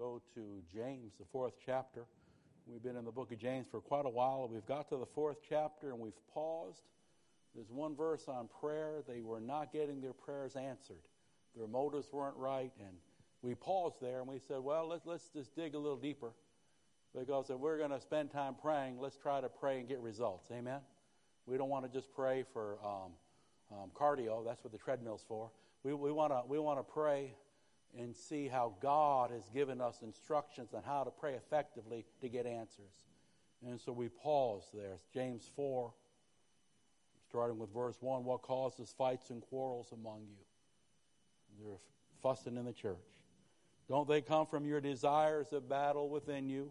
go to James, the fourth chapter. We've been in the book of James for quite a while. We've got to the fourth chapter and we've paused. There's one verse on prayer. They were not getting their prayers answered. Their motives weren't right. And we paused there and we said, well, let's, let's just dig a little deeper. Because if we're going to spend time praying, let's try to pray and get results. Amen? We don't want to just pray for um, um, cardio. That's what the treadmill's for. We, we want to we want to pray and see how God has given us instructions on how to pray effectively to get answers. And so we pause there. James 4, starting with verse 1 What causes fights and quarrels among you? They're fussing in the church. Don't they come from your desires of battle within you?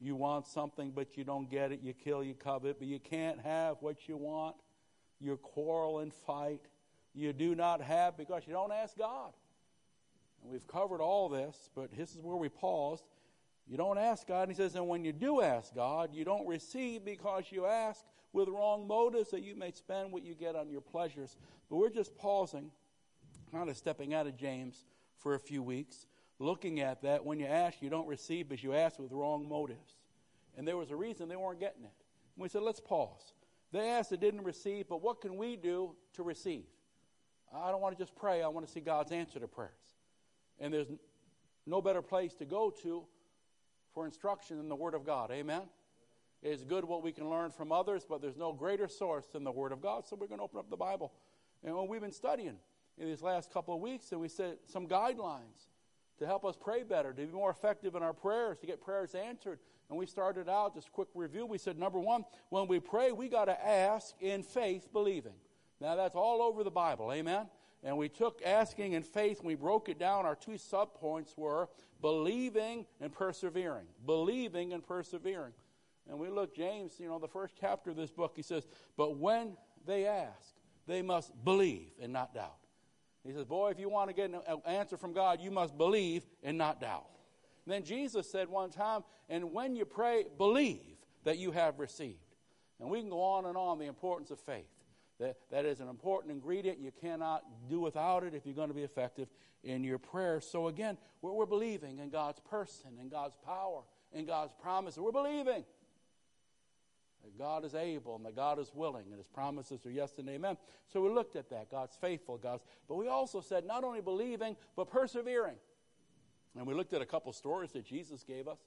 You want something, but you don't get it. You kill, you covet, but you can't have what you want. You quarrel and fight. You do not have because you don't ask God. And we've covered all this, but this is where we paused. You don't ask God. And he says, and when you do ask God, you don't receive because you ask with wrong motives that you may spend what you get on your pleasures. But we're just pausing, kind of stepping out of James for a few weeks, looking at that. When you ask, you don't receive because you ask with wrong motives. And there was a reason they weren't getting it. And we said, let's pause. They asked, they didn't receive, but what can we do to receive? I don't want to just pray, I want to see God's answer to prayers. And there's no better place to go to for instruction than the Word of God. Amen? It's good what we can learn from others, but there's no greater source than the Word of God. So we're going to open up the Bible. And we've been studying in these last couple of weeks, and we said some guidelines to help us pray better, to be more effective in our prayers, to get prayers answered. And we started out, just quick review. We said, number one, when we pray, we got to ask in faith, believing. Now, that's all over the Bible. Amen? And we took asking in faith and we broke it down. Our two subpoints were believing and persevering. Believing and persevering. And we look, James, you know, the first chapter of this book, he says, But when they ask, they must believe and not doubt. He says, Boy, if you want to get an answer from God, you must believe and not doubt. And then Jesus said one time, And when you pray, believe that you have received. And we can go on and on the importance of faith. That, that is an important ingredient. You cannot do without it if you're going to be effective in your prayer. So, again, we're, we're believing in God's person and God's power and God's promise. We're believing that God is able and that God is willing and his promises are yes and amen. So we looked at that. God's faithful, God's but we also said not only believing, but persevering. And we looked at a couple stories that Jesus gave us.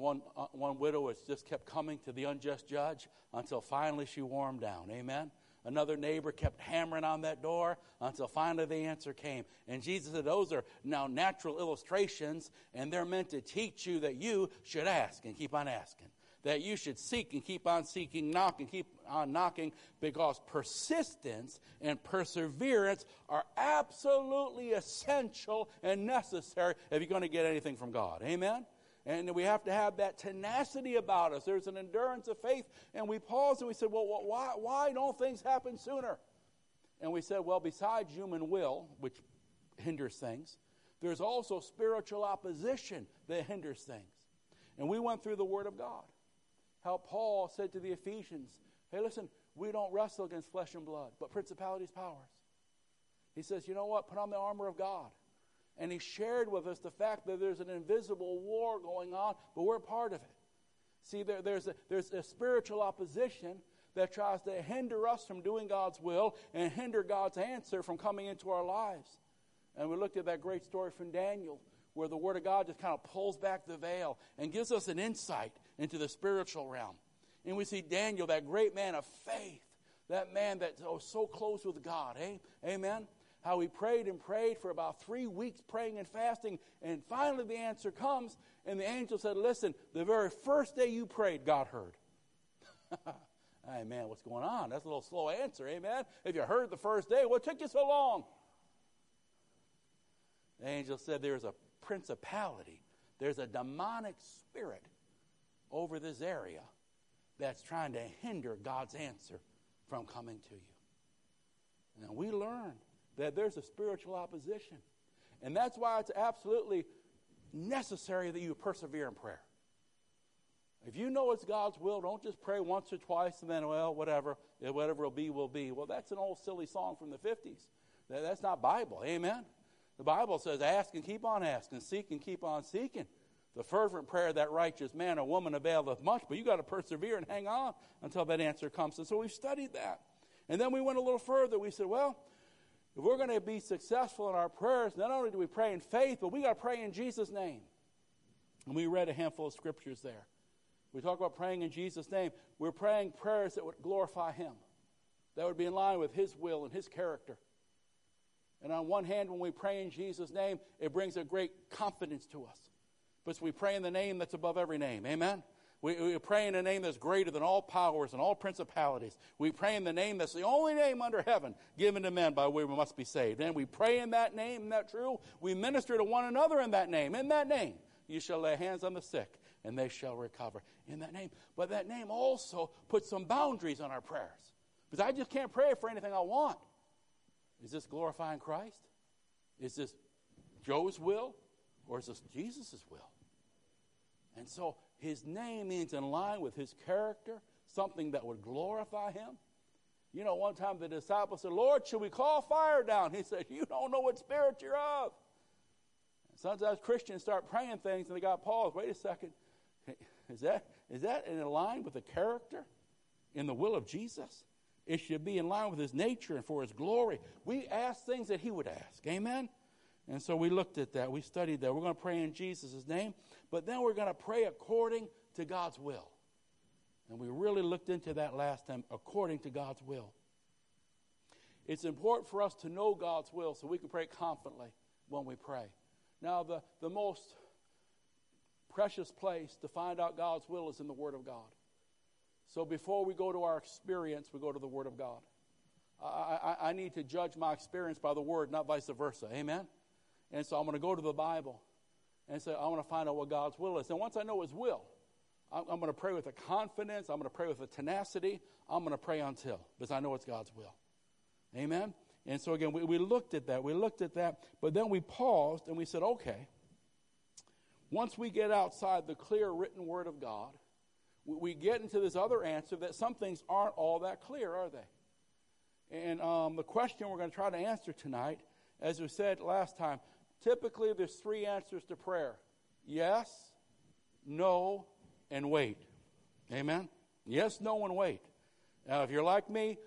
One, uh, one widow has just kept coming to the unjust judge until finally she warmed down. Amen. Another neighbor kept hammering on that door until finally the answer came. And Jesus said, Those are now natural illustrations, and they're meant to teach you that you should ask and keep on asking. That you should seek and keep on seeking, knock and keep on knocking, because persistence and perseverance are absolutely essential and necessary if you're going to get anything from God. Amen? And we have to have that tenacity about us. There's an endurance of faith. And we paused and we said, well, why, why don't things happen sooner? And we said, well, besides human will, which hinders things, there's also spiritual opposition that hinders things. And we went through the Word of God. How Paul said to the Ephesians, hey, listen, we don't wrestle against flesh and blood, but principalities, powers. He says, you know what? Put on the armor of God. And he shared with us the fact that there's an invisible war going on, but we're part of it. See, there, there's, a, there's a spiritual opposition that tries to hinder us from doing God's will and hinder God's answer from coming into our lives. And we looked at that great story from Daniel where the Word of God just kind of pulls back the veil and gives us an insight into the spiritual realm. And we see Daniel, that great man of faith, that man that was so close with God. Eh? Amen? How he prayed and prayed for about three weeks, praying and fasting, and finally the answer comes, and the angel said, Listen, the very first day you prayed, God heard. hey, man, what's going on? That's a little slow answer, eh, amen? If you heard the first day, what took you so long? The angel said, There's a principality, there's a demonic spirit over this area that's trying to hinder God's answer from coming to you. Now, we learn that there's a spiritual opposition. And that's why it's absolutely necessary that you persevere in prayer. If you know it's God's will, don't just pray once or twice and then, well, whatever, whatever will be, will be. Well, that's an old silly song from the 50s. That's not Bible. Amen? The Bible says, ask and keep on asking, seek and keep on seeking. The fervent prayer of that righteous man or woman availeth much, but you got to persevere and hang on until that answer comes. And so we've studied that. And then we went a little further. We said, well, if we're going to be successful in our prayers, not only do we pray in faith, but we got to pray in Jesus' name. And we read a handful of scriptures there. We talk about praying in Jesus' name. We're praying prayers that would glorify Him, that would be in line with His will and His character. And on one hand, when we pray in Jesus' name, it brings a great confidence to us. But we pray in the name that's above every name. Amen? We, we pray in a name that's greater than all powers and all principalities. We pray in the name that's the only name under heaven given to men by which we must be saved. And we pray in that name, isn't that true? We minister to one another in that name. In that name, you shall lay hands on the sick and they shall recover. In that name. But that name also puts some boundaries on our prayers. Because I just can't pray for anything I want. Is this glorifying Christ? Is this Joe's will? Or is this Jesus' will? And so his name means in line with his character, something that would glorify him. You know, one time the disciples said, Lord, should we call fire down? He said, You don't know what spirit you're of. And sometimes Christians start praying things and they got paused. Wait a second. Is that, is that in line with the character in the will of Jesus? It should be in line with his nature and for his glory. We ask things that he would ask. Amen? And so we looked at that. We studied that. We're going to pray in Jesus' name, but then we're going to pray according to God's will. And we really looked into that last time, according to God's will. It's important for us to know God's will so we can pray confidently when we pray. Now, the, the most precious place to find out God's will is in the Word of God. So before we go to our experience, we go to the Word of God. I, I, I need to judge my experience by the Word, not vice versa. Amen? And so I'm going to go to the Bible and say, I want to find out what God's will is. And once I know His will, I'm, I'm going to pray with a confidence. I'm going to pray with a tenacity. I'm going to pray until, because I know it's God's will. Amen? And so again, we, we looked at that. We looked at that. But then we paused and we said, okay, once we get outside the clear written Word of God, we, we get into this other answer that some things aren't all that clear, are they? And um, the question we're going to try to answer tonight, as we said last time, Typically, there's three answers to prayer yes, no, and wait. Amen? Yes, no, and wait. Now, if you're like me,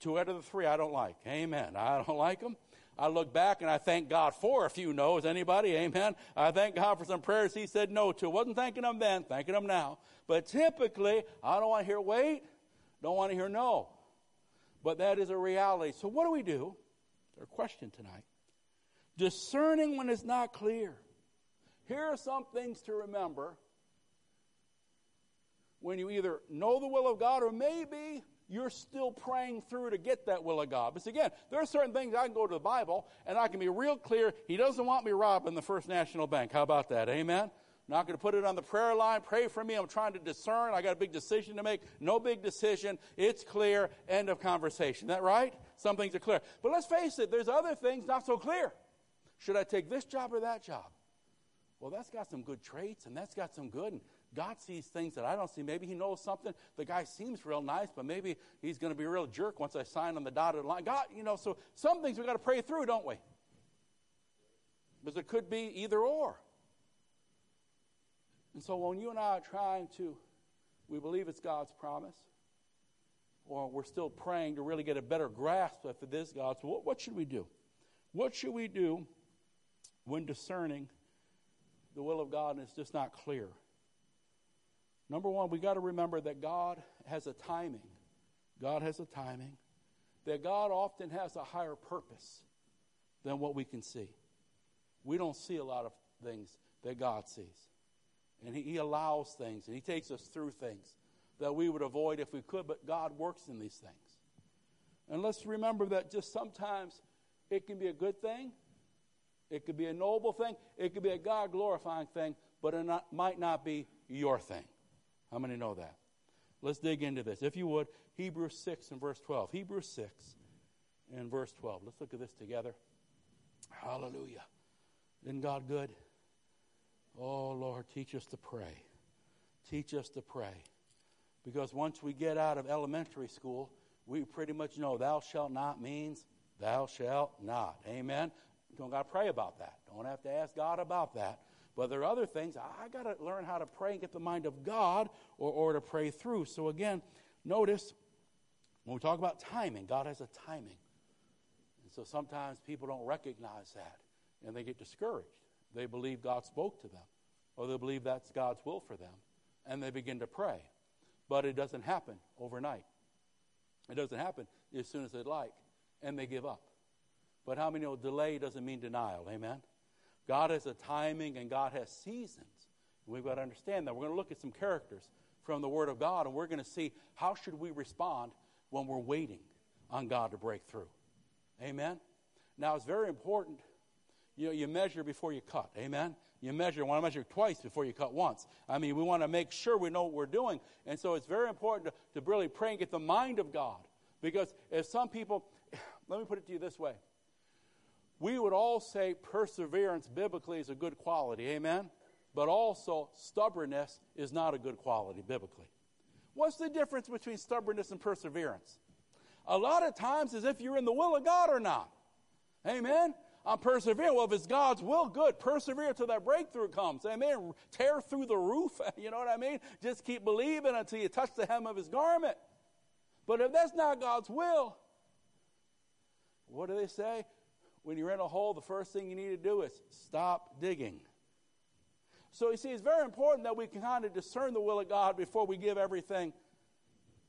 two out of the three I don't like. Amen. I don't like them. I look back and I thank God for a few no's. Anybody? Amen. I thank God for some prayers He said no to. Wasn't thanking Him then, thanking Him now. But typically, I don't want to hear wait, don't want to hear no. But that is a reality. So what do we do? Our question tonight discerning when it's not clear. Here are some things to remember when you either know the will of God or maybe you're still praying through to get that will of God. Because again, there are certain things I can go to the Bible and I can be real clear. He doesn't want me robbing the First National Bank. How about that? Amen? Not going to put it on the prayer line. Pray for me. I'm trying to discern. I got a big decision to make. No big decision. It's clear. End of conversation. Is that right? Some things are clear. But let's face it, there's other things not so clear. Should I take this job or that job? Well, that's got some good traits and that's got some good. And God sees things that I don't see. Maybe He knows something. The guy seems real nice, but maybe he's going to be a real jerk once I sign on the dotted line. God, you know, so some things we've got to pray through, don't we? Because it could be either or. And so when you and I are trying to, we believe it's God's promise, or we're still praying to really get a better grasp of this God, so what, what should we do? What should we do when discerning the will of God and it's just not clear. Number one, we got to remember that God has a timing. God has a timing. That God often has a higher purpose than what we can see. We don't see a lot of things that God sees. And He, he allows things and He takes us through things that we would avoid if we could, but God works in these things. And let's remember that just sometimes it can be a good thing it could be a noble thing, it could be a God glorifying thing, but it not, might not be your thing. How many know that? Let's dig into this. If you would, Hebrews 6 and verse 12. Hebrews 6 and verse 12. Let's look at this together. Hallelujah. Isn't God good? Oh, Lord, teach us to pray. Teach us to pray. Because once we get out of elementary school, we pretty much know thou shalt not means thou shalt not. Amen? Don't got to pray about that. Don't have to ask God about that. But there are other things I got to learn how to pray and get the mind of God or, or to pray through. So again, notice when we talk about timing, God has a timing. And so sometimes people don't recognize that and they get discouraged. They believe God spoke to them or they believe that's God's will for them and they begin to pray. But it doesn't happen overnight. It doesn't happen as soon as they'd like and they give up. But how many know delay doesn't mean denial? Amen? God has a timing and God has seasons. We've got to understand that. We're going to look at some characters from the Word of God and we're going to see how should we respond when we're waiting on God to break through. Amen? Now, it's very important. You know, you measure before you cut. Amen? You measure, want to measure twice before you cut once. I mean, we want to make sure we know what we're doing. And so it's very important to, to really pray and get the mind of God. Because if some people, let me put it to you this way we would all say perseverance biblically is a good quality, amen? But also, stubbornness is not a good quality biblically. What's the difference between stubbornness and perseverance? A lot of times is if you're in the will of God or not. Amen? I'm persevering. Well, if it's God's will, good. Persevere till that breakthrough comes. Amen. Tear through the roof. You know what I mean? Just keep believing until you touch the hem of his garment. But if that's not God's will, what do they say? When you're in a hole, the first thing you need to do is stop digging. So you see, it's very important that we can kind of discern the will of God before we give everything.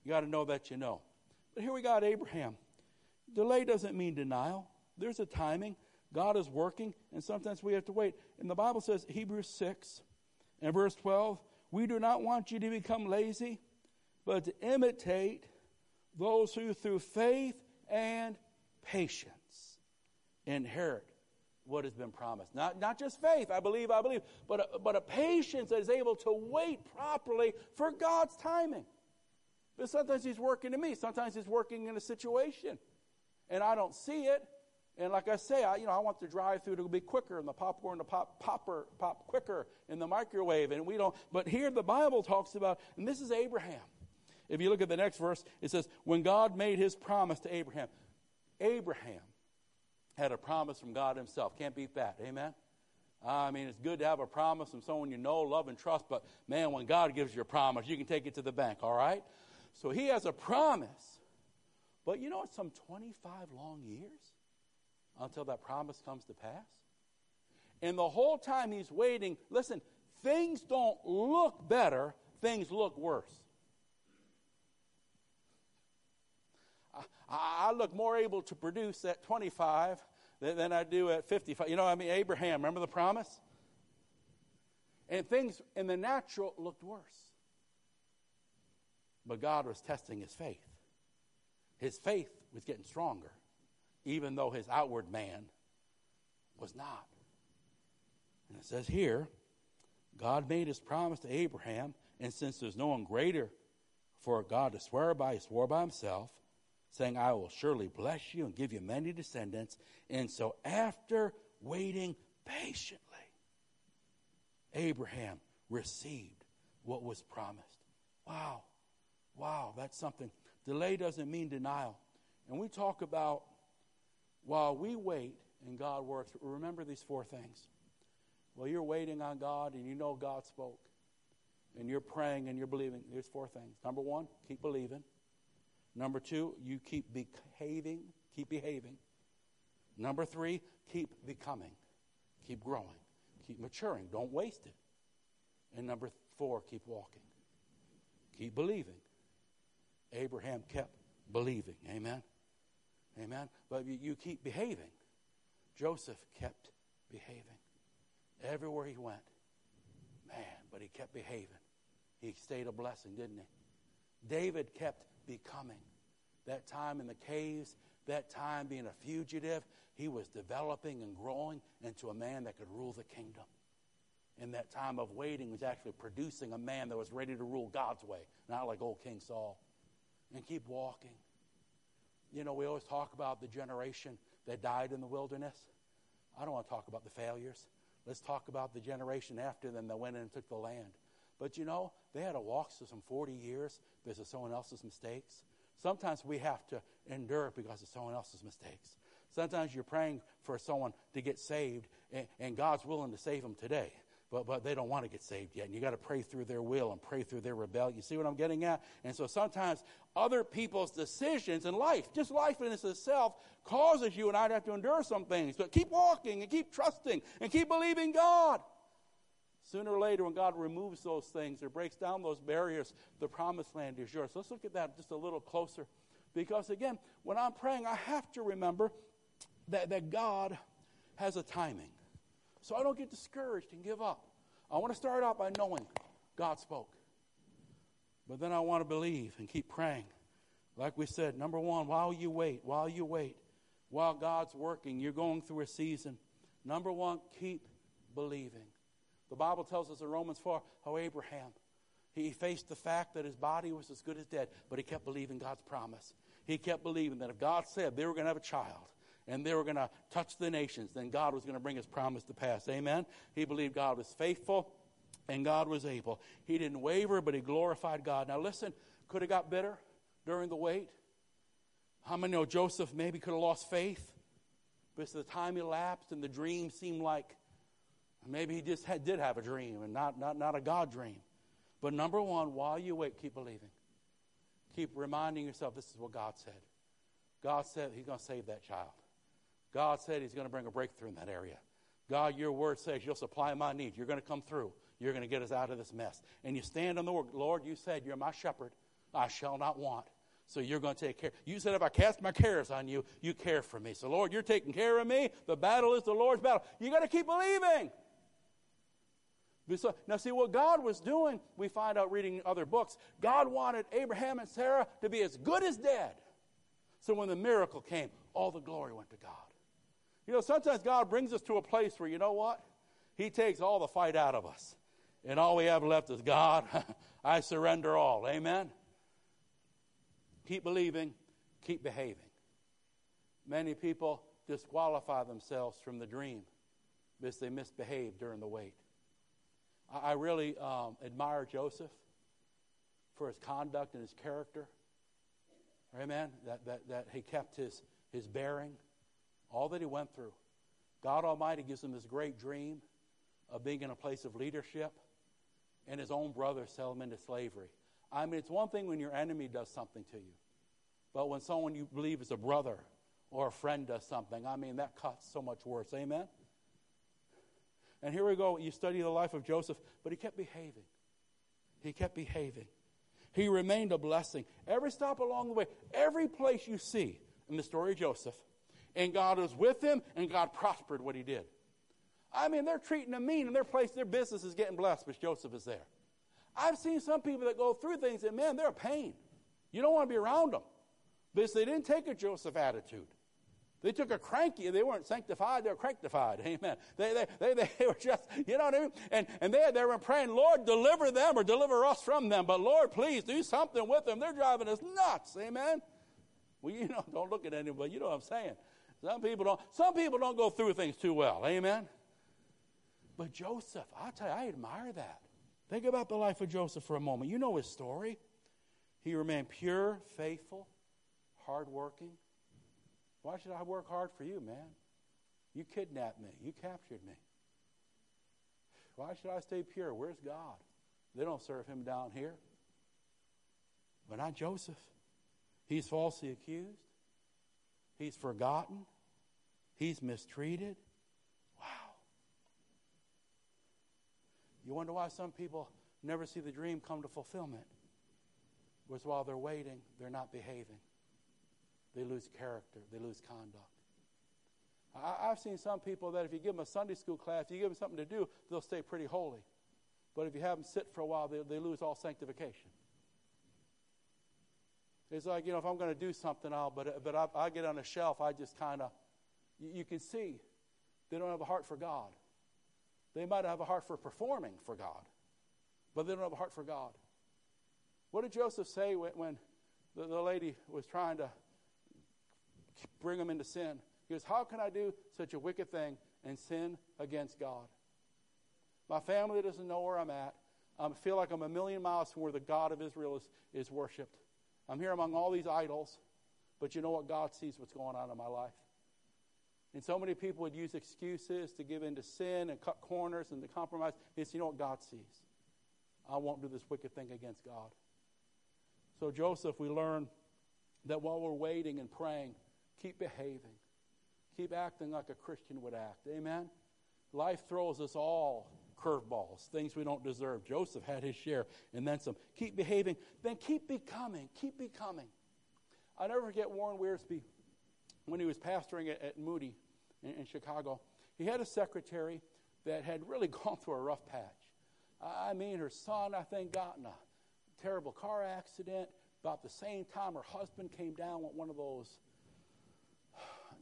You got to know that you know. But here we got Abraham. Delay doesn't mean denial. There's a timing. God is working, and sometimes we have to wait. And the Bible says, Hebrews 6 and verse 12, we do not want you to become lazy, but to imitate those who through faith and patience inherit what has been promised. Not, not just faith, I believe, I believe, but a, but a patience that is able to wait properly for God's timing. But sometimes He's working in me, sometimes He's working in a situation, and I don't see it. And like I say, I, you know, I want the drive-through to be quicker and the popcorn to pop popper pop quicker in the microwave, and we don't. But here the Bible talks about, and this is Abraham. If you look at the next verse, it says, "When God made His promise to Abraham, Abraham had a promise from God Himself. Can't beat that. Amen? I mean, it's good to have a promise from someone you know, love, and trust, but man, when God gives you a promise, you can take it to the bank, all right? So He has a promise. But you know, it's some 25 long years until that promise comes to pass. And the whole time He's waiting, listen, things don't look better, things look worse. I, look more able to produce at 25 than, than I do at 55. You know, I mean, Abraham, remember the promise? And things in the natural looked worse. But God was testing his faith. His faith was getting stronger, even though his outward man was not. And it says here, God made his promise to Abraham, and since there's no one greater for God to swear by, he swore by himself saying, I will surely bless you and give you many descendants. And so, after waiting patiently, Abraham received what was promised. Wow. Wow, that's something. Delay doesn't mean denial. And we talk about while we wait and God works, remember these four things. Well, you're waiting on God and you know God spoke, and you're praying and you're believing. There's four things. Number one, keep believing. Number two, you keep behaving, keep behaving. Number three, keep becoming, keep growing, keep maturing. Don't waste it. And number four, keep walking, keep believing. Abraham kept believing. Amen. Amen. But you, you keep behaving. Joseph kept behaving. Everywhere he went. Man, but he kept behaving. He stayed a blessing, didn't he? David kept becoming. That time in the caves, that time being a fugitive, he was developing and growing into a man that could rule the kingdom. In that time of waiting, was actually producing a man that was ready to rule God's way, not like old King Saul. And keep walking. You know, we always talk about the generation that died in the wilderness. I don't want to talk about the failures. Let's talk about the generation after them that went in and took the land. But you know, they had to walk through some 40 years because of someone else's mistakes. Sometimes we have to endure because of someone else's mistakes. Sometimes you're praying for someone to get saved, and, and God's willing to save them today but, but they don't want to get saved yet. And you got to pray through their will and pray through their rebellion. You see what I'm getting at? And so sometimes other people's decisions in life, just life in itself, causes you and I to have to endure some things. But keep walking and keep trusting and keep believing God. Sooner or later, when God removes those things or breaks down those barriers, the promised land is yours. Let's look at that just a little closer. Because again, when I'm praying, I have to remember that, that God has a timing. So I don't get discouraged and give up. I want to start out by knowing God spoke. But then I want to believe and keep praying. Like we said, number one, while you wait, while you wait, while God's working, you're going through a season. Number one, keep believing. The Bible tells us in Romans 4 how Abraham, he faced the fact that his body was as good as dead, but he kept believing God's promise. He kept believing that if God said they were going to have a child, and they were going to touch the nations, then God was going to bring his promise to pass. Amen? He believed God was faithful and God was able. He didn't waver, but he glorified God. Now, listen, could have got bitter during the wait. How many know Joseph maybe could have lost faith because the time elapsed and the dream seemed like maybe he just had, did have a dream and not, not, not a God dream. But number one, while you wait, keep believing. Keep reminding yourself this is what God said. God said he's going to save that child. God said He's going to bring a breakthrough in that area. God, your word says you'll supply my needs. You're going to come through. You're going to get us out of this mess. And you stand on the word. Lord, you said you're my shepherd. I shall not want. So you're going to take care. You said if I cast my cares on you, you care for me. So Lord, you're taking care of me. The battle is the Lord's battle. You got to keep believing. Now, see what God was doing, we find out reading other books. God wanted Abraham and Sarah to be as good as dead. So when the miracle came, all the glory went to God. You know, sometimes God brings us to a place where, you know what? He takes all the fight out of us. And all we have left is God, I surrender all. Amen? Keep believing, keep behaving. Many people disqualify themselves from the dream because they misbehaved during the wait. I, really um, admire Joseph for his conduct and his character. Amen? That, that, that he kept his, his bearing all that he went through. God Almighty gives him this great dream of being in a place of leadership, and his own brothers sell him into slavery. I mean, it's one thing when your enemy does something to you, but when someone you believe is a brother or a friend does something, I mean, that cuts so much worse. Amen? And here we go. You study the life of Joseph, but he kept behaving. He kept behaving. He remained a blessing. Every stop along the way, every place you see in the story of Joseph, and God was with him, and God prospered what he did. I mean, they're treating him mean, and their place, their business is getting blessed, but Joseph is there. I've seen some people that go through things, and man, they're a pain. You don't want to be around them because they didn't take a Joseph attitude. They took a cranky, they weren't sanctified, they were cranktified. Amen. They, they, they, they were just, you know what I mean? And, and they, they were praying, Lord, deliver them or deliver us from them. But Lord, please do something with them. They're driving us nuts. Amen. Well, you know, don't look at anybody. You know what I'm saying. Some people don't, some people don't go through things too well. Amen? But Joseph, I tell you, I admire that. Think about the life of Joseph for a moment. You know his story. He remained pure, faithful, hardworking. Why should I work hard for you, man? You kidnapped me. You captured me. Why should I stay pure? Where's God? They don't serve him down here. But not Joseph. He's falsely accused. He's forgotten. He's mistreated. Wow. You wonder why some people never see the dream come to fulfillment? Was while they're waiting, they're not behaving. They lose character, they lose conduct. I, have seen some people that if you give them a Sunday school class, if you give them something to do, they'll stay pretty holy. But if you have them sit for a while, they, they lose all sanctification. It's like, you know, if I'm going to do something, I'll, but, but I, I get on a shelf, I just kind of, you, you, can see they don't have a heart for God. They might have a heart for performing for God, but they don't have a heart for God. What did Joseph say when, when the, the lady was trying to bring him into sin? He goes, How can I do such a wicked thing and sin against God? My family doesn't know where I'm at. I feel like I'm a million miles from where the God of Israel is, is worshiped. I'm here among all these idols, but you know what? God sees what's going on in my life. And so many people would use excuses to give in to sin and cut corners and to compromise. Says, You know what God sees? I won't do this wicked thing against God. So, Joseph, we learn that while we're waiting and praying, keep behaving. Keep acting like a Christian would act. Amen? Life throws us all curveballs, things we don't deserve. Joseph had his share, and then some. Keep behaving, then keep becoming. Keep becoming. I never forget Warren Wiersbe when he was pastoring at, at Moody in, in, Chicago. He had a secretary that had really gone through a rough patch. I mean, her son, I think, got in a terrible car accident. About the same time, her husband came down with one of those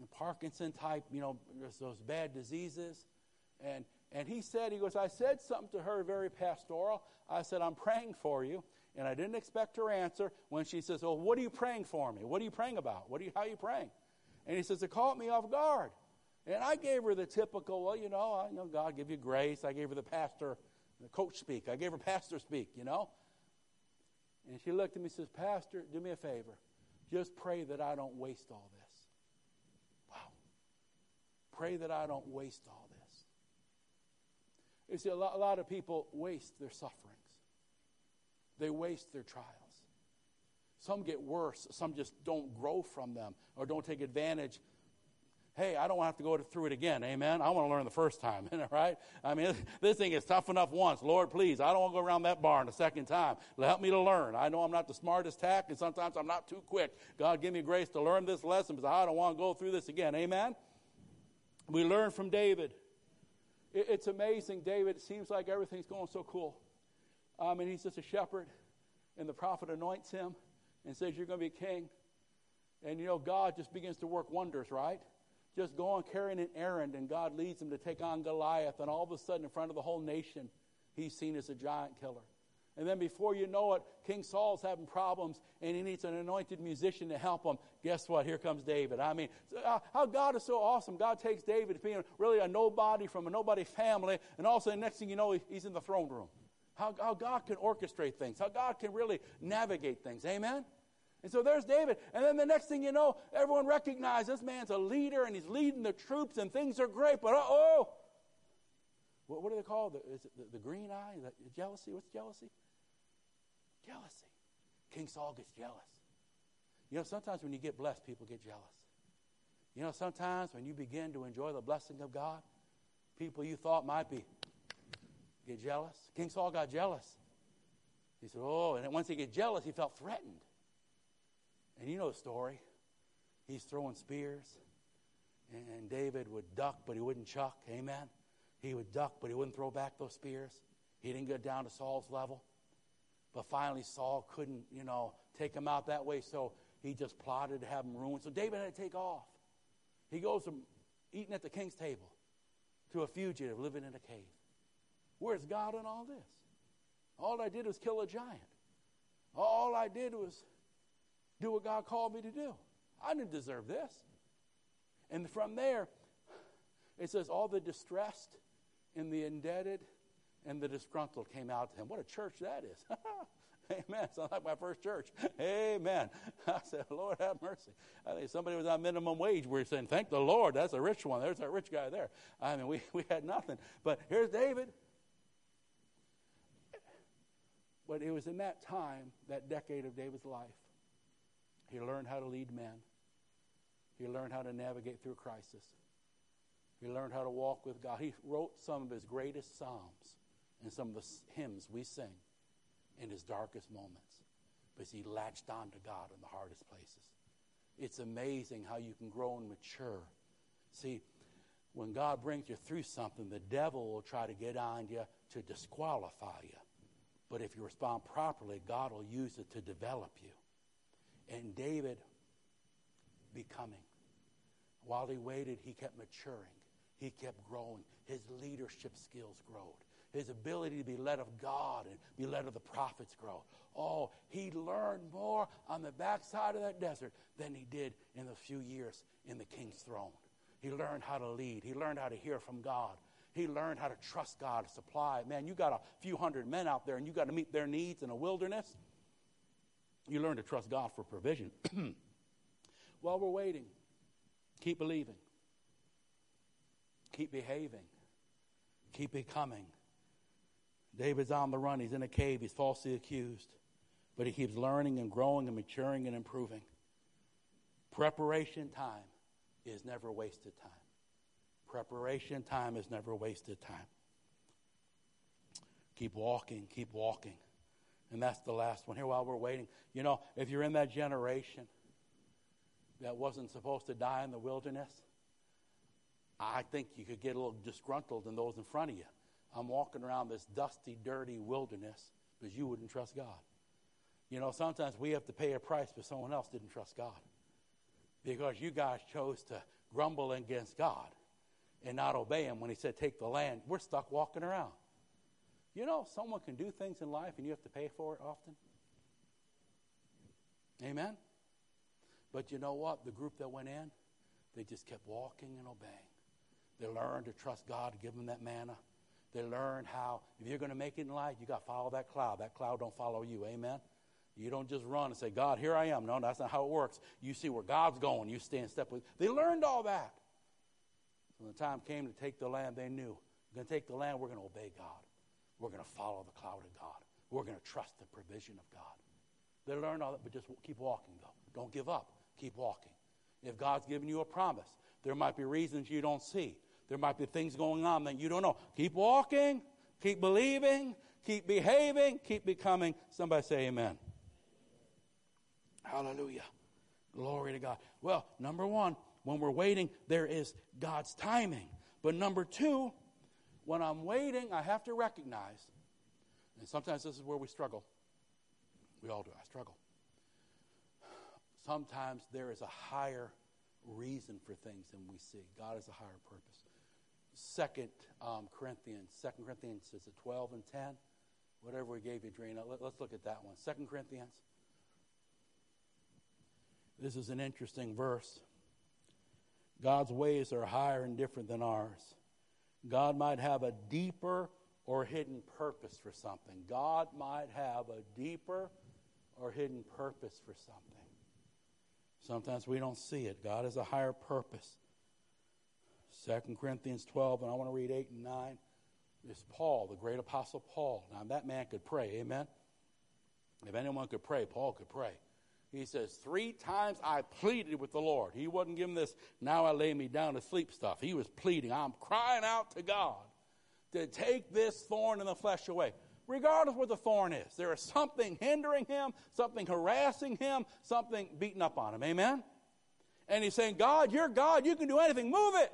Parkinson type, you know, those bad diseases. And, and he said, he goes, I said something to her very pastoral. I said, I'm praying for you. And I didn't expect her answer when she says, Well, what are you praying for me? What are you praying about? What are you, how are you praying? And he says, It caught me off guard. And I gave her the typical, well, you know, I know God give you grace. I gave her the pastor, the coach speak. I gave her pastor speak, you know. And she looked at me and says, Pastor, do me a favor. Just pray that I don't waste all this. Pray that I don't waste all this. You see, a lot, a lot of people waste their sufferings, they waste their trials. Some get worse, some just don't grow from them or don't take advantage hey, I don't have to go through it again. Amen. I want to learn the first time. right? I mean, this thing is tough enough once. Lord, please, I don't want to go around that barn a second time. Help me to learn. I know I'm not the smartest tack, and sometimes I'm not too quick. God, give me grace to learn this lesson because I don't want to go through this again. Amen. We learn from David. It's amazing, David. It seems like everything's going so cool. Um, I mean, he's just a shepherd, and the prophet anoints him and says, You're going to be king. And you know, God just begins to work wonders, right? just going carrying an errand, and God leads him to take on Goliath, and all of a sudden, in front of the whole nation, he's seen as a giant killer. And then before you know it, King Saul's having problems and he needs an anointed musician to help him. Guess what? Here comes David. I mean, uh, how God is so awesome. God takes David, being really a nobody from a nobody family, and all of a sudden, next thing you know, he's in the throne room. How, how God can orchestrate things, how God can really navigate things. Amen? And so there's David. And then the next thing you know, everyone recognizes this man's a leader and he's leading the troops and things are great. But oh, what, what do they call the, is it the, the green eye? Jealousy? What's jealousy? Jealousy. King Saul gets jealous. You know, sometimes when you get blessed, people get jealous. You know, sometimes when you begin to enjoy the blessing of God, people you thought might be get jealous. King Saul got jealous. He said, Oh, and once he get jealous, he felt threatened. And you know the story. He's throwing spears, and David would duck, but he wouldn't chuck. Amen. He would duck, but he wouldn't throw back those spears. He didn't get down to Saul's level. But finally, Saul couldn't, you know, take him out that way, so he just plotted to have him ruined. So David had to take off. He goes from eating at the king's table to a fugitive living in a cave. Where's God in all this? All I did was kill a giant. All I did was do what God called me to do. I didn't deserve this. And from there, it says all the distressed and the indebted and the disgruntled came out to him. What a church that is. Amen. Sounds like my first church. Amen. I said, Lord have mercy. I think somebody was on minimum wage. We were saying, thank the Lord. That's a rich one. There's a rich guy there. I mean, we, we had nothing. But here's David. But it was in that time, that decade of David's life, he learned how to lead men. He learned how to navigate through crisis. He learned how to walk with God. He wrote some of his greatest psalms and some of the hymns we sing in his darkest moments because he latched on to God in the hardest places. It's amazing how you can grow and mature. See, when God brings you through something, the devil will try to get on you to disqualify you. But if you respond properly, God will use it to develop you. And David becoming. While he waited, he kept maturing. He kept growing. His leadership skills growed. His ability to be led of God and be led of the prophets grow. Oh, he learned more on the backside of that desert than he did in the few years in the king's throne. He learned how to lead. He learned how to hear from God. He learned how to trust God to supply. Man, you got a few hundred men out there and you got to meet their needs in a wilderness. You learn to trust God for provision. While we're waiting, keep believing. Keep behaving. Keep becoming. David's on the run. He's in a cave. He's falsely accused. But he keeps learning and growing and maturing and improving. Preparation time is never wasted time. Preparation time is never wasted time. Keep walking, keep walking. And that's the last one. Here, while we're waiting, you know, if you're in that generation that wasn't supposed to die in the wilderness, I think you could get a little disgruntled in those in front of you. I'm walking around this dusty, dirty wilderness because you wouldn't trust God. You know, sometimes we have to pay a price because someone else didn't trust God. Because you guys chose to grumble against God and not obey Him when He said, Take the land. We're stuck walking around. You know, someone can do things in life and you have to pay for it often. Amen? But you know what? The group that went in, they just kept walking and obeying. They learned to trust God to give them that manna. They learned how, if you're going to make it in life, you got to follow that cloud. That cloud don't follow you. Amen? You don't just run and say, God, here I am. No, that's not how it works. You see where God's going. You stay in step with. They learned all that. When the time came to take the land, they knew. We're going to take the land, we're going to obey God. We're going to follow the cloud of God. We're going to trust the provision of God. They learned all that, but just keep walking, though. Don't give up. Keep walking. If God's given you a promise, there might be reasons you don't see. There might be things going on that you don't know. Keep walking, keep believing, keep behaving, keep becoming. Somebody say amen. Hallelujah. Glory to God. Well, number one, when we're waiting, there is God's timing. But number two, when I'm waiting, I have to recognize, and sometimes this is where we struggle. We all do. I struggle. Sometimes there is a higher reason for things than we see. God has a higher purpose. Second um, Corinthians, Second Corinthians is it 12 and 10? Whatever we gave you, Drina. Let, us look at that one. Second Corinthians. This is an interesting verse. God's ways are higher and different than ours. God might have a deeper or hidden purpose for something. God might have a deeper or hidden purpose for something. Sometimes we don't see it. God has a higher purpose. 2 Corinthians 12, and I want to read 8 and 9. It's Paul, the great apostle Paul. Now, that man could pray, amen? If anyone could pray, Paul could pray. He says, Three times I pleaded with the Lord. He wasn't giving this, now I lay me down to sleep stuff. He was pleading. I'm crying out to God to take this thorn in the flesh away. Regardless what the thorn is, there is something hindering him, something harassing him, something beating up on him. Amen? And he's saying, God, you're God. You can do anything. Move it.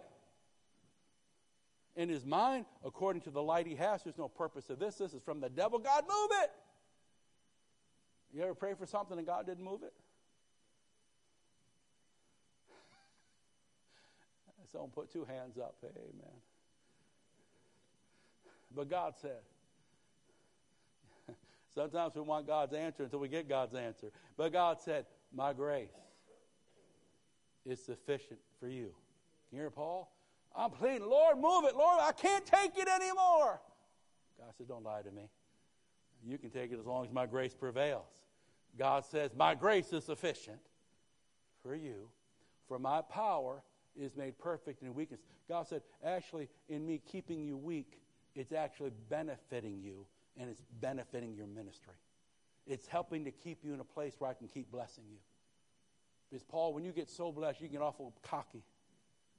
In his mind, according to the light he has, there's no purpose of this. This is from the devil. God, move it. You ever pray for something and God didn't move it? Someone put two hands up. Amen. But God said, sometimes we want God's answer until we get God's answer. But God said, My grace is sufficient for you. Can You hear Paul? I'm pleading, Lord, move it. Lord, I can't take it anymore. God says, Don't lie to me. You can take it as long as my grace prevails. God says, My grace is sufficient for you, for my power is made perfect in weakness. God said, Actually, in me keeping you weak, it's actually benefiting you and it's benefiting your ministry. It's helping to keep you in a place where I can keep blessing you. Because, Paul, when you get so blessed, you get awful cocky,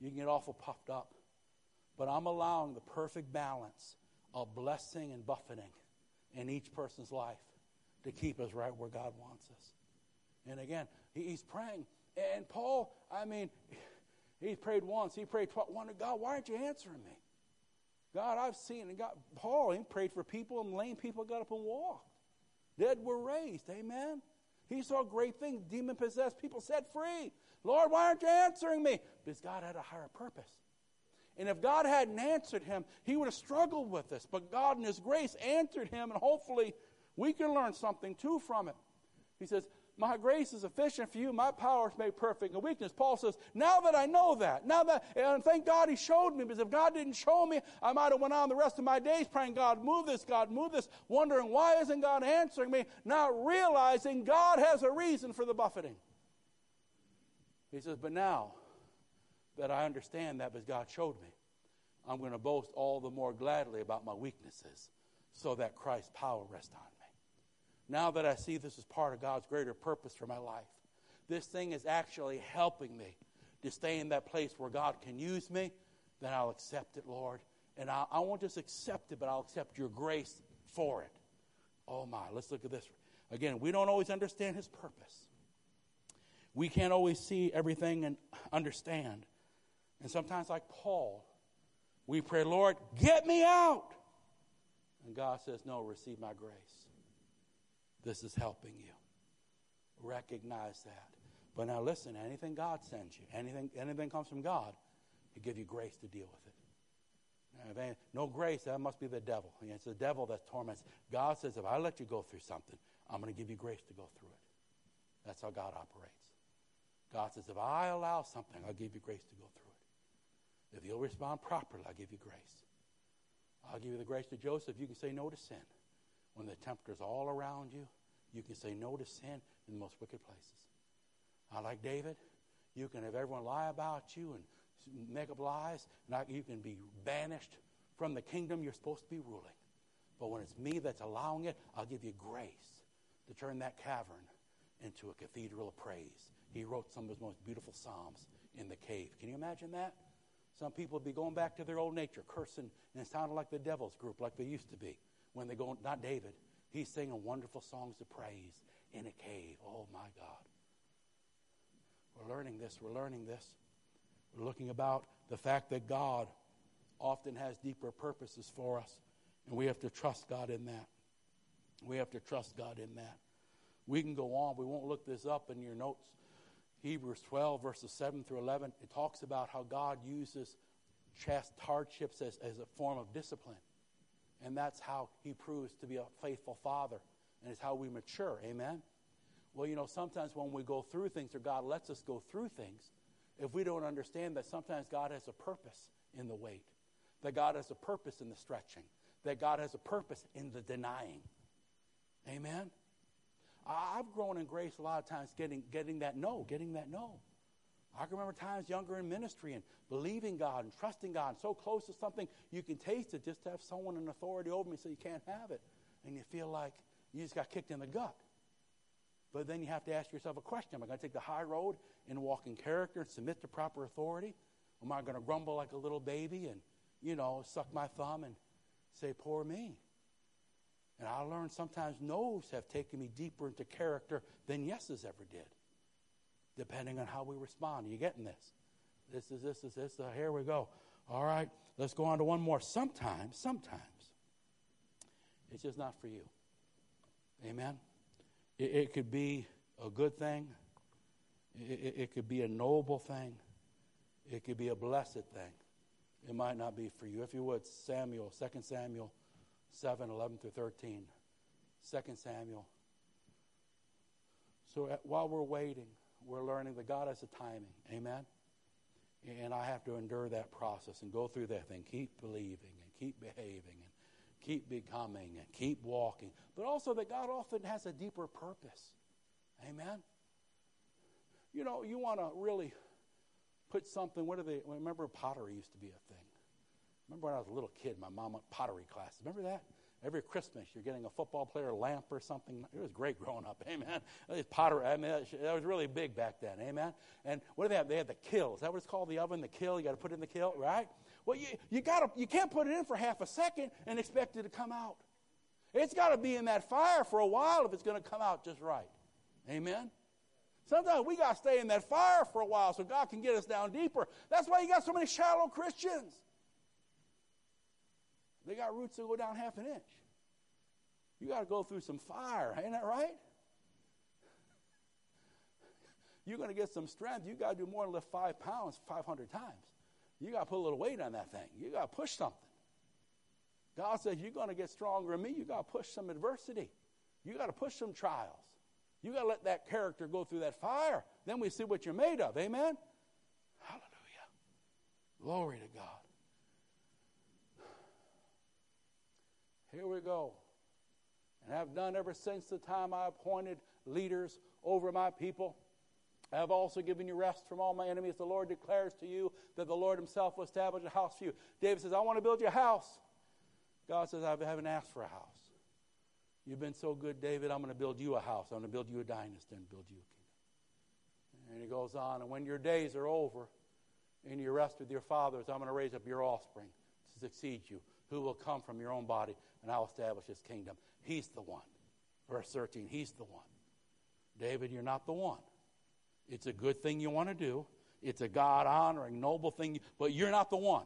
you can get awful puffed up. But I'm allowing the perfect balance of blessing and buffeting in each person's life to keep us right where God wants us. And again, he's praying. And Paul, I mean, he prayed once, he prayed twice. Wonder, God, why aren't you answering me? God, I've seen and God, Paul, he prayed for people and lame people got up and walked. Dead were raised. Amen. He saw great things. Demon possessed people set free. Lord, why aren't you answering me? Because God had a higher purpose. And if God hadn't answered him, he would have struggled with this. But God, in his grace, answered him, and hopefully we can learn something too from it. He says, My grace is sufficient for you. My power is made perfect in weakness. Paul says, Now that I know that, now that, and thank God he showed me, because if God didn't show me, I might have went on the rest of my days praying, God, move this, God, move this, wondering why isn't God answering me, not realizing God has a reason for the buffeting. He says, But now that I understand that because God showed me, I'm going to boast all the more gladly about my weaknesses so that Christ's power rests on me. Now that I see this is part of God's greater purpose for my life, this thing is actually helping me to stay in that place where God can use me, then I'll accept it, Lord. And I, I won't just accept it, but I'll accept your grace for it. Oh my, let's look at this. Again, we don't always understand his purpose. We can't always see everything and understand. And sometimes, like Paul, we pray, Lord, get me out. And God says, No, receive my grace. This is helping you. Recognize that. But now listen, anything God sends you, anything, anything comes from God, He give you grace to deal with it. no grace, that must be the devil. It's the devil that torments. God says, if I let you go through something, I'm going to give you grace to go through it. That's how God operates. God says, if I allow something, I'll give you grace to go through it. If you'll respond properly, I'll give you grace. I'll give you the grace to Joseph. You can say no to sin. When the tempter's all around you, you can say no to sin in the most wicked places. I like David. You can have everyone lie about you and make up lies. And you can be banished from the kingdom you're supposed to be ruling. But when it's me that's allowing it, I'll give you grace to turn that cavern into a cathedral of praise. He wrote some of his most beautiful psalms in the cave. Can you imagine that? Some people would be going back to their old nature, cursing, and it sounded like the devil's group, like they used to be. When they go, not David, he's singing wonderful songs of praise in a cave. Oh my God. We're learning this. We're learning this. We're looking about the fact that God often has deeper purposes for us, and we have to trust God in that. We have to trust God in that. We can go on. We won't look this up in your notes. Hebrews 12, verses 7 through 11, it talks about how God uses chast hardships as, as a form of discipline. And that's how he proves to be a faithful father. And it's how we mature. Amen? Well, you know, sometimes when we go through things or God lets us go through things, if we don't understand that sometimes God has a purpose in the wait, that God has a purpose in the stretching, that God has a purpose in the denying. Amen? I've grown in grace a lot of times getting, getting that no, getting that no. I can remember times younger in ministry and believing God and trusting God and so close to something you can taste it just to have someone in authority over me so you can't have it. And you feel like you just got kicked in the gut. But then you have to ask yourself a question Am I going to take the high road and walk in character and submit to proper authority? Am I going to grumble like a little baby and, you know, suck my thumb and say, Poor me? And I learned sometimes no's have taken me deeper into character than yeses ever did, depending on how we respond. Are you getting this? This is this is this. Uh, here we go. All right, let's go on to one more. Sometimes, sometimes, it's just not for you. Amen. It, it could be a good thing. It, it, it could be a noble thing. It could be a blessed thing. It might not be for you. If you would, Samuel, 2 Samuel 7 11 through 13. 2 Samuel. So at, while we're waiting, we're learning that God has a timing. Amen? And I have to endure that process and go through that thing. Keep believing and keep behaving and keep becoming and keep walking. But also that God often has a deeper purpose. Amen? You know, you want to really put something, what are they, remember pottery used to be a thing. Remember when I was a little kid, my mom went pottery classes. Remember that? Every Christmas, you're getting a football player lamp or something. It was great growing up. Amen. Pottery, I mean, that was really big back then. Amen. And what do they have? They had the kill. Is that what it's called? The oven, the kill. You got to put in the kill, right? Well, you, you, gotta, you can't put it in for half a second and expect it to come out. It's got to be in that fire for a while if it's going to come out just right. Amen. Sometimes we got to stay in that fire for a while so God can get us down deeper. That's why you got so many shallow Christians. They got roots that go down half an inch. You got to go through some fire, ain't that right? You're going to get some strength. You got to do more than lift five pounds 500 times. You got to put a little weight on that thing. You got to push something. God says you're going to get stronger in me. You got to push some adversity. You got to push some trials. You got to let that character go through that fire. Then we see what you're made of. Amen? Hallelujah. Glory to God. Here we go. And I've done ever since the time I appointed leaders over my people, I have also given you rest from all my enemies. The Lord declares to you that the Lord himself will establish a house for you. David says, I want to build you a house. God says, I haven't asked for a house. You've been so good, David, I'm going to build you a house. I'm going to build you a dynasty and build you a kingdom. And he goes on, and when your days are over and you rest with your fathers, I'm going to raise up your offspring to succeed you, who will come from your own body, and I'll establish his kingdom. He's the one. Verse 13, he's the one. David, you're not the one. It's a good thing you want to do. It's a God honoring, noble thing, but you're not the one.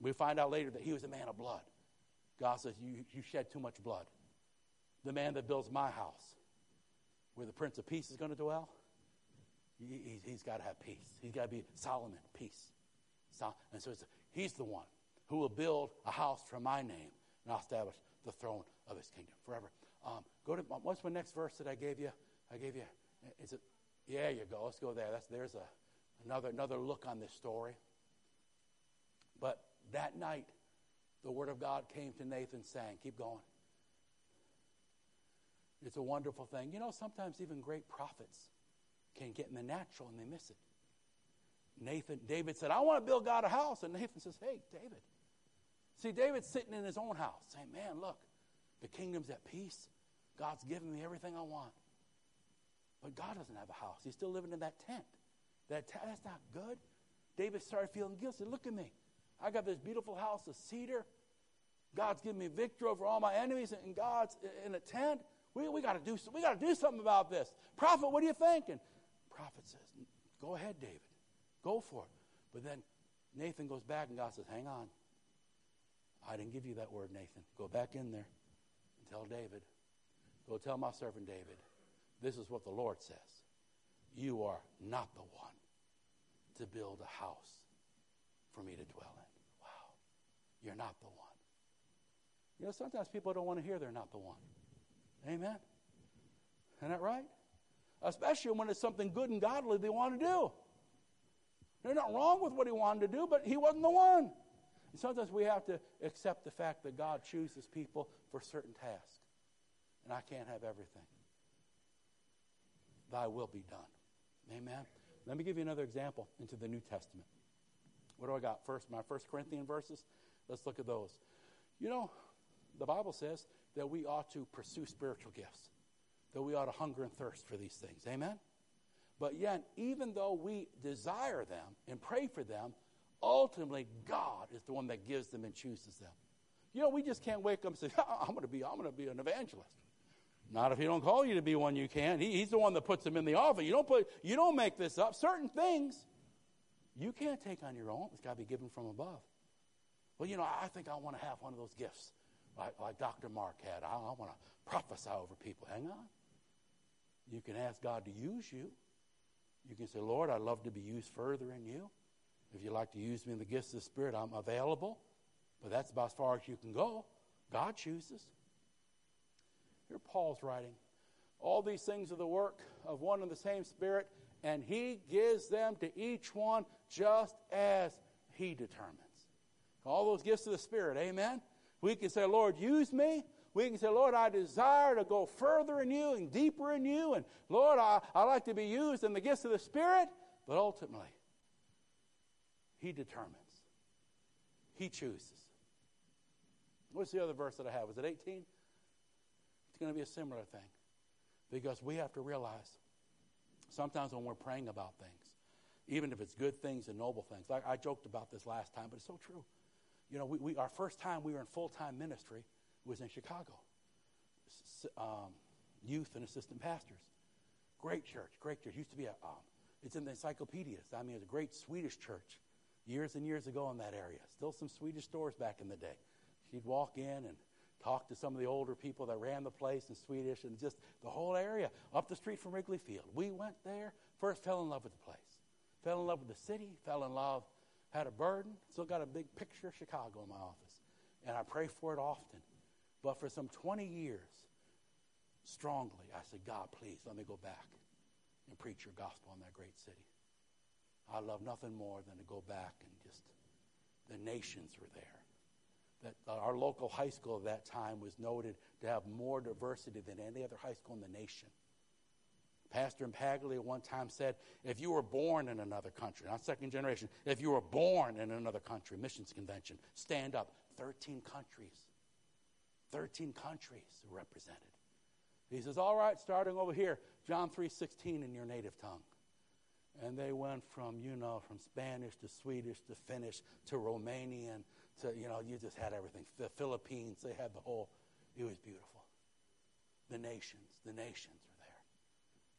We find out later that he was a man of blood. God says, You, you shed too much blood. The man that builds my house, where the Prince of Peace is going to dwell, he, has got to have peace. He's got to be Solomon, peace. So, and so he's the one who will build a house for my name, and I'll establish the throne of his kingdom forever. Um, go to what's my next verse that I gave you? I gave you. Is it yeah, you go. Let's go there. That's, there's a, another, another look on this story. But that night, the word of God came to Nathan saying, Keep going. It's a wonderful thing. You know, sometimes even great prophets can get in the natural and they miss it. Nathan, David said, I want to build God a house. And Nathan says, Hey, David. See, David's sitting in his own house saying, Man, look, the kingdom's at peace. God's given me everything I want. But God doesn't have a house. He's still living in that tent. That t- that's not good. David started feeling guilty. Look at me. I got this beautiful house of cedar. God's giving me victory over all my enemies, and God's in a tent. We, we got to do we got to do something about this. Prophet, what are you thinking? Prophet says, "Go ahead, David. Go for it." But then Nathan goes back, and God says, "Hang on. I didn't give you that word, Nathan. Go back in there and tell David. Go tell my servant David this is what the Lord says You are not the one to build a house for me to dwell in. Wow. You're not the one. You know, sometimes people don't want to hear they're not the one. Amen? Isn't that right? Especially when it's something good and godly they want to do. There's nothing wrong with what he wanted to do, but he wasn't the one. And sometimes we have to accept the fact that God chooses people for certain tasks. And I can't have everything thy will be done. Amen. Let me give you another example into the New Testament. What do I got? First, my First Corinthian verses. Let's look at those. You know, the Bible says that we ought to pursue spiritual gifts, that we ought to hunger and thirst for these things. Amen? But yet, even though we desire them and pray for them, ultimately God is the one that gives them and chooses them. You know, we just can't wake up and say, ah, I'm going to be, I'm going to be an evangelist. Not if he don't call you to be one, you can. He, he's the one that puts them in the office. You don't put, you don't make this up. Certain things you can't take on your own. It's got to be given from above. Well, you know, I think I want to have one of those gifts like, like Dr. Mark had. I, I want to prophesy over people. Hang on. You can ask God to use you. You can say, Lord, I'd love to be used further in you. If you'd like to use me in the gifts of the Spirit, I'm available. But that's about as far as you can go. God chooses. Here Paul's writing. All these things are the work of one and the same Spirit, and He gives them to each one just as He determines. All those gifts of the Spirit, amen? We can say, Lord, use me. We can say, Lord, I desire to go further in you and deeper in you. And Lord, I, I like to be used in the gifts of the Spirit. But ultimately, He determines, He chooses. What's the other verse that I have? Was it 18? It's going to be a similar thing. Because we have to realize sometimes when we're praying about things, even if it's good things and noble things, like I joked about this last time, but it's so true. You know, we, we our first time we were in full time ministry was in Chicago. Um, youth and assistant pastors. Great church, great church. Used to be a, um, it's in the encyclopedias. I mean, it's a great Swedish church years and years ago in that area. Still some Swedish stores back in the day. She'd walk in and talk to some of the older people that ran the place in Swedish and just the whole area up the street from Wrigley Field. We went there, first fell in love with the place, fell in love with the city, fell in love, had a burden, still got a big picture of Chicago in my office. And I pray for it often. But for some 20 years, strongly, I said, God, please let me go back and preach your gospel in that great city. I love nothing more than to go back and just, the nations were there that our local high school at that time was noted to have more diversity than any other high school in the nation. Pastor Impaglia one time said, if you were born in another country, not second generation, if you were born in another country, missions convention, stand up. 13 countries. 13 countries represented. He says, all right, starting over here, John 3.16 in your native tongue. And they went from, you know, from Spanish to Swedish to Finnish to Romanian to, you know, you just had everything. The Philippines, they had the whole, it was beautiful. The nations, the nations are there.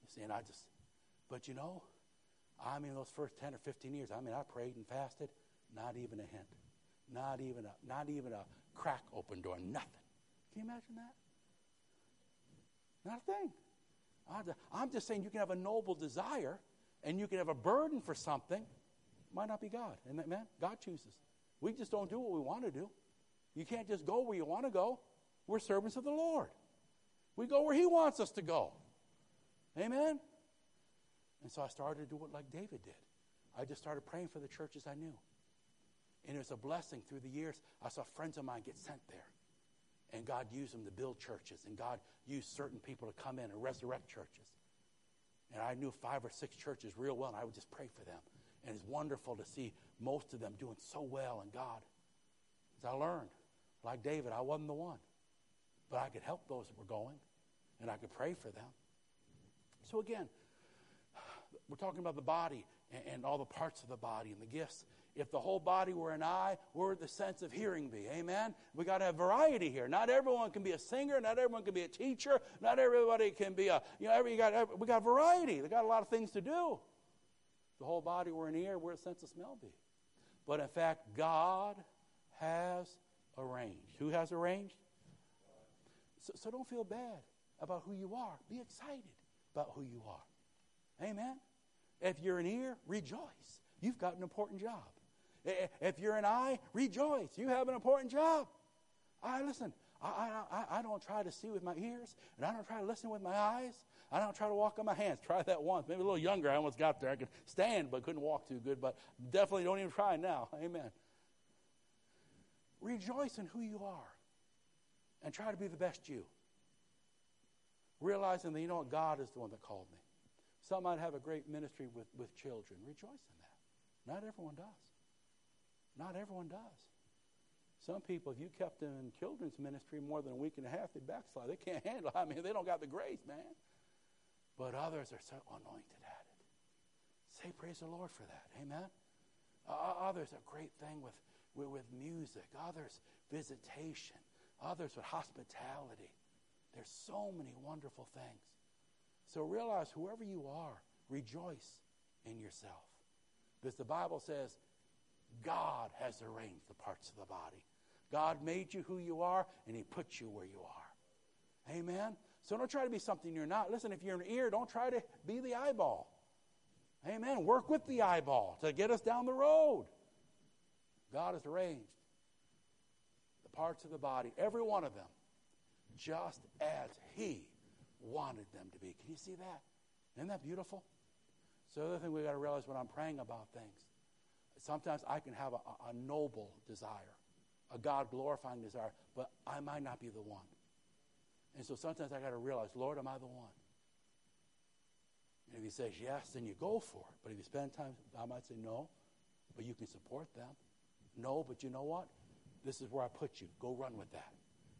You see, and I just, but you know, I mean, those first 10 or 15 years, I mean, I prayed and fasted, not even a hint. Not even a, not even a crack open door, nothing. Can you imagine that? Not a thing. I'm just saying you can have a noble desire and you can have a burden for something. Might not be God. Amen? God chooses. We just don't do what we want to do. You can't just go where you want to go. We're servants of the Lord. We go where He wants us to go. Amen? And so I started to do it like David did. I just started praying for the churches I knew. And it was a blessing through the years. I saw friends of mine get sent there. And God used them to build churches. And God used certain people to come in and resurrect churches. And I knew five or six churches real well, and I would just pray for them. And it's wonderful to see most of them doing so well in God. As I learned, like David, I wasn't the one. But I could help those that were going, and I could pray for them. So again, we're talking about the body and, and all the parts of the body and the gifts. If the whole body were an eye, where would the sense of hearing be? Amen? We got to have variety here. Not everyone can be a singer. Not everyone can be a teacher. Not everybody can be a, you know, every, you got, we got variety. We got a lot of things to do. The whole body were an ear, where would the sense of smell be? But in fact, God has arranged. Who has arranged? So, so don't feel bad about who you are. Be excited about who you are. Amen? If you're an ear, rejoice. You've got an important job. If you're an eye, rejoice. You have an important job. I listen. I, I, I don't try to see with my ears, and I don't try to listen with my eyes. I don't try to walk on my hands. Try that once. Maybe a little younger. I almost got there. I could stand, but couldn't walk too good. But definitely don't even try now. Amen. Rejoice in who you are, and try to be the best you. Realizing that you know what God is the one that called me. Some might have a great ministry with, with children. Rejoice in that. Not everyone does. Not everyone does. Some people, if you kept them in children's ministry more than a week and a half, they backslide. They can't handle it. I mean, they don't got the grace, man. But others are so anointed at it. Say praise the Lord for that. Amen. Uh, others, a great thing with, with, with music. Others, visitation. Others with hospitality. There's so many wonderful things. So realize whoever you are, rejoice in yourself. Because the Bible says God has arranged the parts of the body. God made you who you are, and He put you where you are. Amen? So don't try to be something you're not. Listen, if you're an ear, don't try to be the eyeball. Amen. Work with the eyeball to get us down the road. God has arranged the parts of the body, every one of them, just as He wanted them to be. Can you see that? Isn't that beautiful? So the other thing we got to realize when I'm praying about things, sometimes I can have a, a noble desire, a God glorifying desire, but I might not be the one. And so sometimes I got to realize, Lord, am I the one? And if he says yes, then you go for it. But if you spend time, I might say no, but you can support them. No, but you know what? This is where I put you. Go run with that.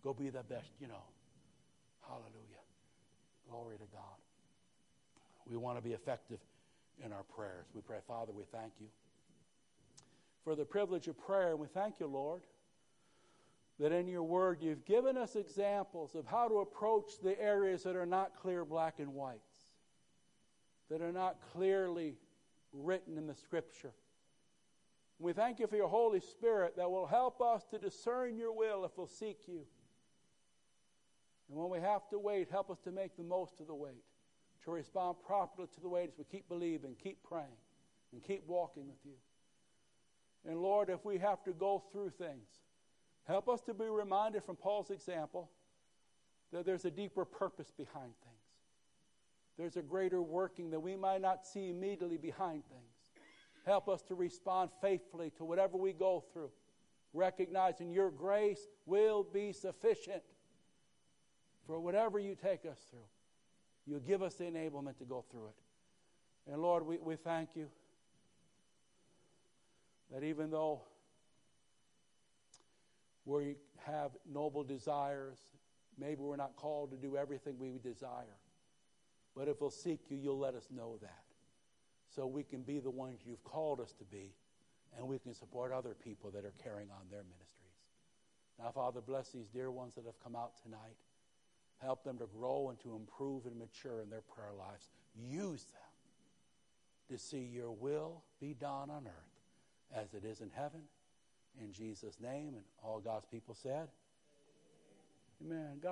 Go be the best, you know. Hallelujah. Glory to God. We want to be effective in our prayers. We pray, Father, we thank you for the privilege of prayer. And we thank you, Lord, that in your word you've given us examples of how to approach the areas that are not clear black and whites, that are not clearly written in the scripture. We thank you for your Holy Spirit that will help us to discern your will if we'll seek you. And when we have to wait, help us to make the most of the wait, to respond properly to the wait as we keep believing, keep praying, and keep walking with you. And Lord, if we have to go through things, help us to be reminded from Paul's example that there's a deeper purpose behind things. There's a greater working that we might not see immediately behind things. Help us to respond faithfully to whatever we go through, recognizing your grace will be sufficient for whatever you take us through. You give us the enablement to go through it. And Lord, we, we thank you that even though we have noble desires, maybe we're not called to do everything we desire. But if we'll seek you, you'll let us know that. So we can be the ones you've called us to be, and we can support other people that are carrying on their ministries. Now, Father, bless these dear ones that have come out tonight. Help them to grow and to improve and mature in their prayer lives. Use them to see your will be done on earth as it is in heaven. In Jesus' name, and all God's people said, Amen. God